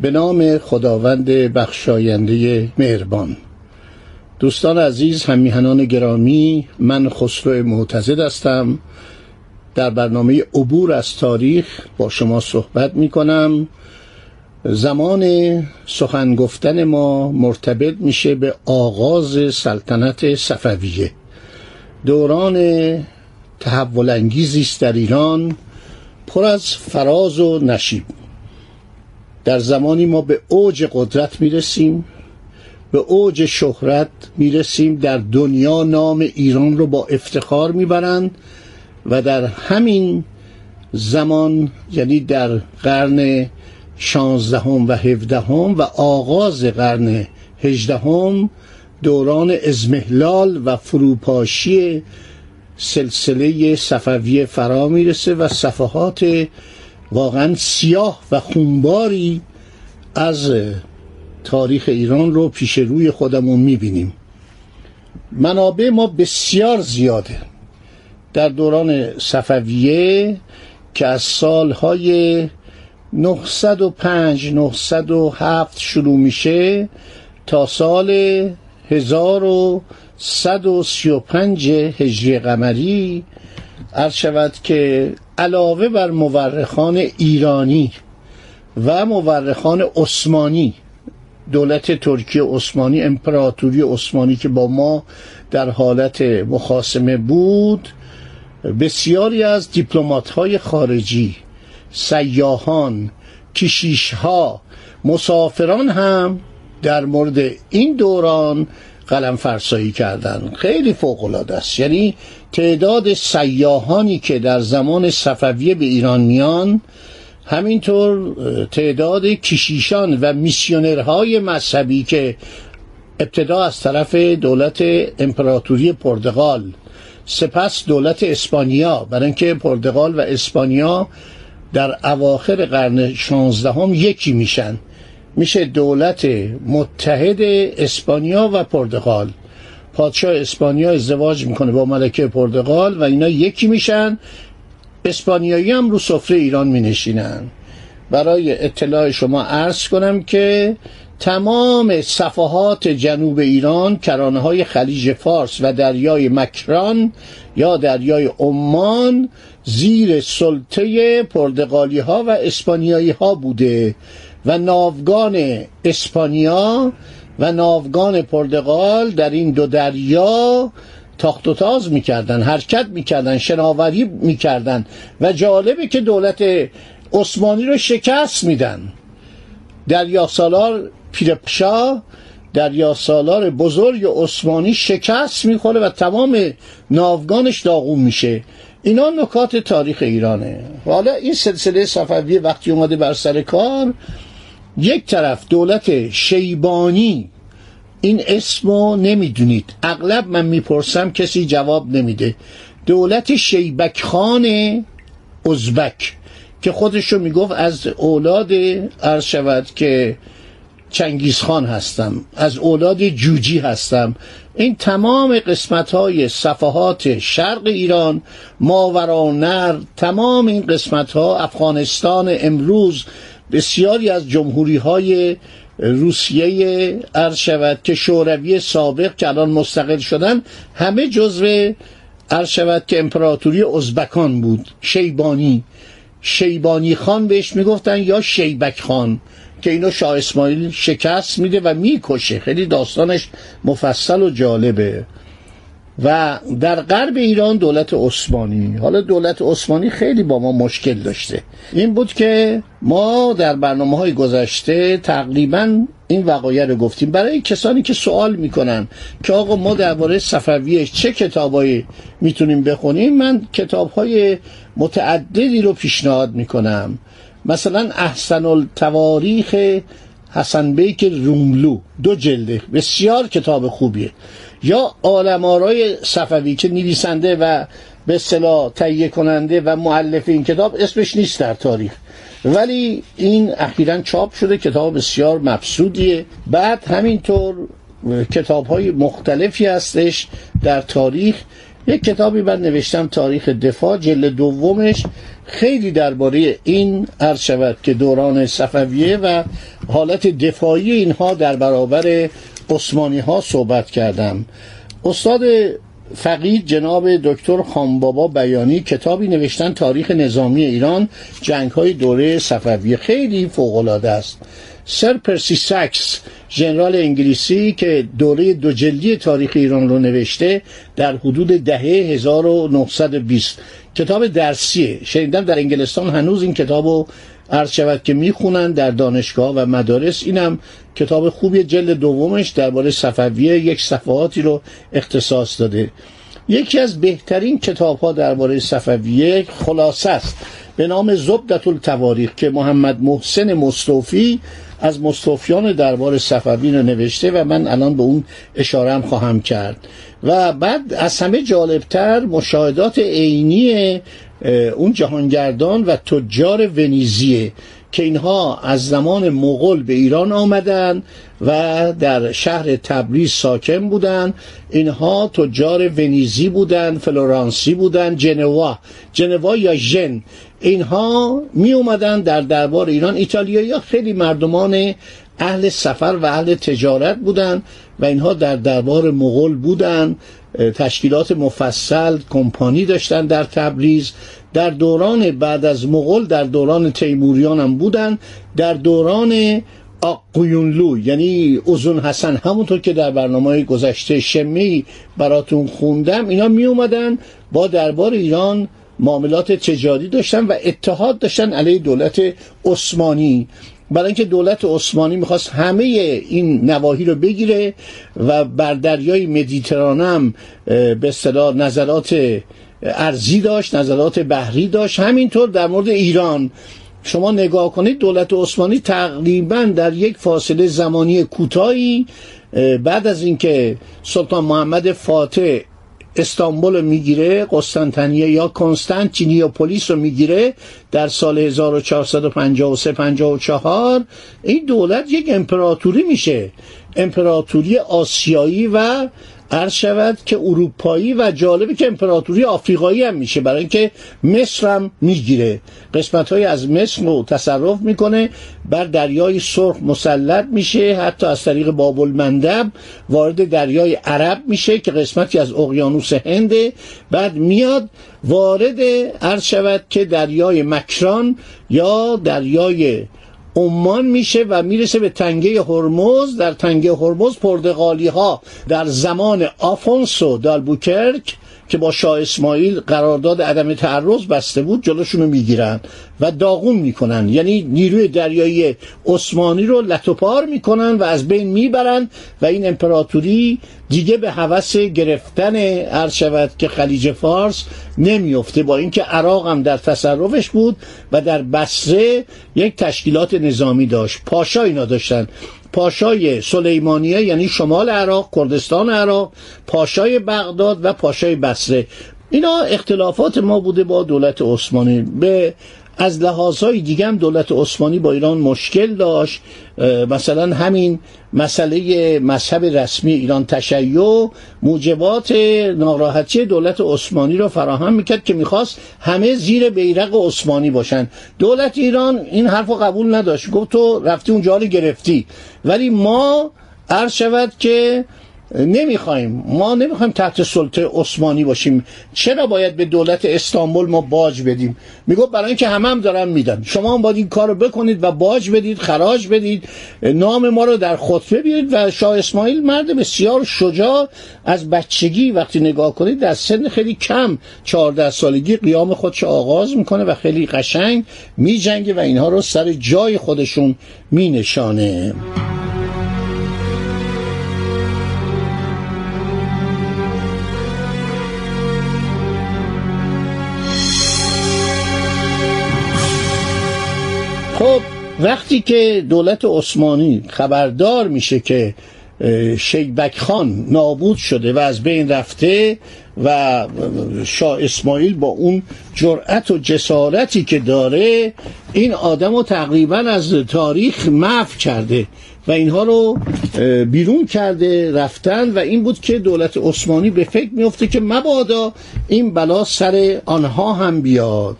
به نام خداوند بخشاینده مهربان. دوستان عزیز همیهنان گرامی من خسرو معتزد هستم. در برنامه عبور از تاریخ با شما صحبت می کنم زمان سخن گفتن ما مرتبط میشه به آغاز سلطنت صفویه. دوران تحول انگیزی است در ایران پر از فراز و نشیب. در زمانی ما به اوج قدرت می‌رسیم به اوج شهرت می‌رسیم در دنیا نام ایران رو با افتخار می‌برند و در همین زمان یعنی در قرن شانزدهم و هفدهم و آغاز قرن هجدهم دوران ازمهلال و فروپاشی سلسله صفوی فرا می‌رسه و صفحات واقعا سیاه و خونباری از تاریخ ایران رو پیش روی خودمون می‌بینیم. منابع ما بسیار زیاده. در دوران صفویه که از سالهای 905 907 شروع میشه تا سال 1135 هجری قمری عرض شود که علاوه بر مورخان ایرانی و مورخان عثمانی دولت ترکیه عثمانی امپراتوری عثمانی که با ما در حالت مخاسمه بود بسیاری از دیپلمات های خارجی سیاهان کشیشها مسافران هم در مورد این دوران قلم فرسایی کردن خیلی فوق العاده است. یعنی تعداد سیاهانی که در زمان صفویه به ایران میان همینطور تعداد کشیشان و میسیونرهای مذهبی که ابتدا از طرف دولت امپراتوری پرتغال سپس دولت اسپانیا برای اینکه پرتغال و اسپانیا در اواخر قرن 16 هم یکی میشن. میشه دولت متحد اسپانیا و پرتغال. پادشاه اسپانیا ازدواج می‌کنه با ملکه پرتغال و اینا یکی میشن. اسپانیایی هم رو سفره ایران مینشینن. برای اطلاع شما عرض کنم که تمام صفحات جنوب ایران کرانه های خلیج فارس و دریای مکران یا دریای عمان زیر سلطه پرتغالی ها و اسپانیایی ها بوده و ناوگان اسپانیا و ناوگان پرتغال در این دو دریا تاخت و تاز می‌کردن حرکت می‌کردن شناوری می‌کردن و جالبه که دولت عثمانی رو شکست میدن. دریا سالار پیرپشا دریا سالار بزرگ عثمانی شکست می‌خوره و تمام ناوگانش داغون میشه. اینا نکات تاریخ ایرانه. حالا این سلسله صفویه وقتی اومده بر سر کار یک طرف دولت شیبانی این اسمو نمی‌دونید. اغلب من می‌پرسم کسی جواب نمیده. دولت شیبک خان ازبک که خودشو می‌گفت از اولاد عرض شود که چنگیزخان هستم از اولاد جوجی هستم. این تمام قسمت های صفحات شرق ایران ماورانر تمام این قسمت ها افغانستان امروز بسیاری از جمهوری های روسیه عرض شود که شوروی سابق که الان مستقل شدن همه جزو عرض شود که امپراتوری ازبکان بود. شیبانی. شیبانی خان بهش می‌گفتن یا شیبک خان که اینو شاه اسماعیل شکست میده و می‌کشه. خیلی داستانش مفصل و جالبه. و در غرب ایران دولت عثمانی. حالا دولت عثمانی خیلی با ما مشکل داشته. این بود که ما در برنامه های گذشته تقریبا این وقایع رو گفتیم. برای کسانی که سوال می‌کنن که آقا ما درباره صفویه چه کتابایی می‌تونیم بخونیم من کتاب های متعددی رو پیشنهاد می‌کنم. مثلا احسن التواریخ حسن بیک روملو دو جلده. بسیار کتاب خوبیه. یا آلمارای صفوی که نویسنده و به اصطلاح تهیه کننده و معلف این کتاب اسمش نیست در تاریخ. ولی این اخیرا چاپ شده کتاب بسیار مبسودیه بعد همینطور کتاب های مختلفی هستش در تاریخ. یک کتابی من نوشتم تاریخ دفاع جلد دومش. خیلی درباره این عرض شود که دوران صفویه و حالت دفاعی اینها در برابر عثمانی ها صحبت کردم. استاد فقید جناب دکتر خانبابا بیانی کتابی نوشتن تاریخ نظامی ایران جنگ های دوره صفویه. خیلی فوق العاده است. سر پرسی ساکس ژنرال انگلیسی که دوره دو جلدی تاریخ ایران رو نوشته در حدود دهه 1920 کتاب درسیه. شنیدم در انگلستان هنوز این کتاب رو عرض شود که می‌خونن در دانشگاه و مدارس. اینم کتاب خوبی جلد دومش درباره صفویه یک صفحاتی رو اختصاص داده. یکی از بهترین کتاب ها درباره صفویه خلاصه است. به نام زبدت التواریخ که محمد محسن مصطفی از مصطفیان دربار صفوی رو نوشته و من الان به اون اشارم خواهم کرد. و بعد از همه جالبتر مشاهدات عینی اون جهانگردان و تجار ونیزیه که اینها از زمان مغول به ایران آمدن و در شهر تبریز ساکن بودن. اینها تجار ونیزی بودن فلورانسی بودن جنوا جنوا یا ژن. اینها می اومدن در دربار ایران. ایتالیایی ها خیلی مردمان اهل سفر و اهل تجارت بودن و اینها در دربار مغول بودن. تشکیلات مفصل کمپانی داشتن در تبریز. در دوران بعد از مغول در دوران تیموریان هم بودن. در دوران آقویونلو یعنی اوزون حسن همونطور که در برنامه گذشته شمی براتون خوندم اینا می اومدن با دربار ایران معاملات تجاری داشتن و اتحاد داشتن علیه دولت عثمانی. برای اینکه دولت عثمانی می‌خواست همه این نواحی رو بگیره و بر دریای مدیترانه هم به اصطلاح نظرات ارزی داشت نظرات بحری داشت. همینطور در مورد ایران شما نگاه کنید دولت عثمانی تقریبا در یک فاصله زمانی کوتاهی بعد از اینکه سلطان محمد فاتح استانبول رو می‌گیره قسطنطنیه یا پلیس رو می‌گیره در سال 1453 54 این دولت یک امپراتوری میشه. امپراتوری آسیایی و عرض شود که اروپایی و جالبی که امپراتوری آفریقایی هم میشه. برای اینکه مصر هم می‌گیره. قسمت های از مصر رو تصرف می‌کنه. بر دریای سرخ مسلط میشه. حتی از طریق باب المندب وارد دریای عرب میشه که قسمتی از اقیانوس هنده بعد میاد وارد عرض شود که دریای مکران یا دریای عمان میشه و می‌رسه به تنگه هرمز. در تنگه هرمز پرتغالی ها در زمان آفونسو دالبوکرک که با شاه اسماعیل قرارداد عدم تعرض بسته بود جلوشونو می‌گیرن و داغون می‌کنن. یعنی نیروی دریایی عثمانی رو لطوپار می‌کنن و از بین می‌برن و این امپراتوری دیگه به هوس گرفتن عرض شود که خلیج فارس نمیفته با اینکه عراق هم در تصرفش بود و در بصره یک تشکیلات نظامی داشت. پاشا اینا داشتن. پاشای سلیمانیه یعنی شمال عراق کردستان عراق پاشای بغداد و پاشای بصره. اینا اختلافات ما بوده با دولت عثمانی. به از لحاظهای دیگه هم دولت عثمانی با ایران مشکل داشت. مثلا همین مسئله مذهب رسمی ایران تشیع موجبات ناراحتی دولت عثمانی رو فراهم می‌کرد که می‌خواست همه زیر بیرق عثمانی باشن. دولت ایران این حرف رو قبول نداشت. گفت تو رفتی اونجا رو گرفتی. ولی ما عرض شود که نمی‌خوایم. ما نمی‌خوایم تحت سلطه عثمانی باشیم. چرا باید به دولت استانبول ما باج بدیم؟ میگو برای اینکه همه هم دارن میدن. شما هم باید این کارو بکنید و باج بدید خراج بدید. نام ما رو در خطبه بیارید و شاه اسماعیل مرد بسیار شجاع. از بچگی وقتی نگاه کنید در سن خیلی کم 14 سالگی قیام خودش آغاز می‌کنه و خیلی قشنگ میجنگه و اینها رو سر جای خودشون مینشانه. وقتی که دولت عثمانی خبردار میشه که شیبک خان نابود شده و از بین رفته و شاه اسماعیل با اون جرأت و جسارتی که داره این آدم رو تقریبا از تاریخ محو کرده و اینها رو بیرون کرده رفتن و این بود که دولت عثمانی به فکر میفته که مبادا این بلا سر آنها هم بیاد.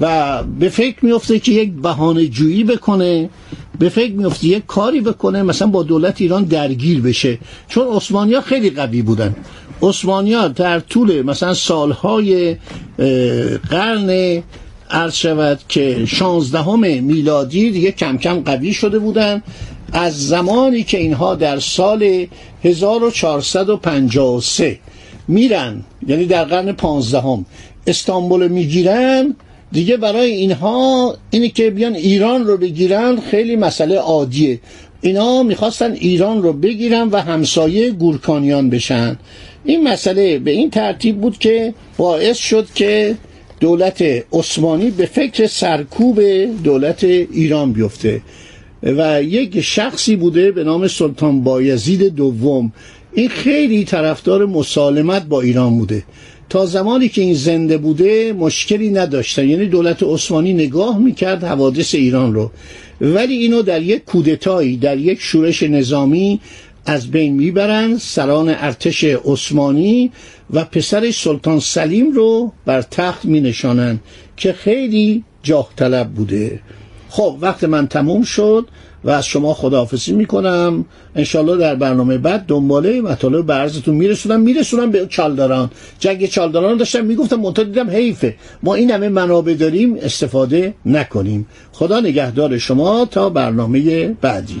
و به فکر میفته که یک بهانه جویی بکنه به فکر میفته یک کاری بکنه مثلا با دولت ایران درگیر بشه. چون عثمانی خیلی قوی بودن. عثمانی در طول مثلا سالهای قرن عرض شود که شانزدهم میلادی دیگه کم کم قوی شده بودن. از زمانی که اینها در سال 1453 میرن یعنی در قرن پانزدهم استانبول می‌گیرن دیگه برای اینها اینی که بیان ایران رو بگیرن خیلی مسئله عادیه. اینا می‌خواستن ایران رو بگیرن و همسایه گورکانیان بشن. این مسئله به این ترتیب بود که باعث شد که دولت عثمانی به فکر سرکوب دولت ایران بیفته. و یک شخصی بوده به نام سلطان بایزید دوم. این خیلی طرفدار مسالمت با ایران بوده. تا زمانی که این زنده بوده مشکلی نداشتن. یعنی دولت عثمانی نگاه می‌کرد حوادث ایران رو. ولی اینو در یک کودتایی در یک شورش نظامی از بین می‌برند سران ارتش عثمانی و پسر سلطان سلیم رو بر تخت می نشانند که خیلی جاه طلب بوده. خب وقت من تموم شد و از شما خداحافظی می‌کنم. انشالله در برنامه بعد دنباله مطالب برزتون میرسونم. میرسونم به چالداران. جنگ چالداران داشتم می‌گفتم منتها دیدم حیفه. ما این همه منابع داریم استفاده نکنیم. خدا نگهدار شما تا برنامه بعدی.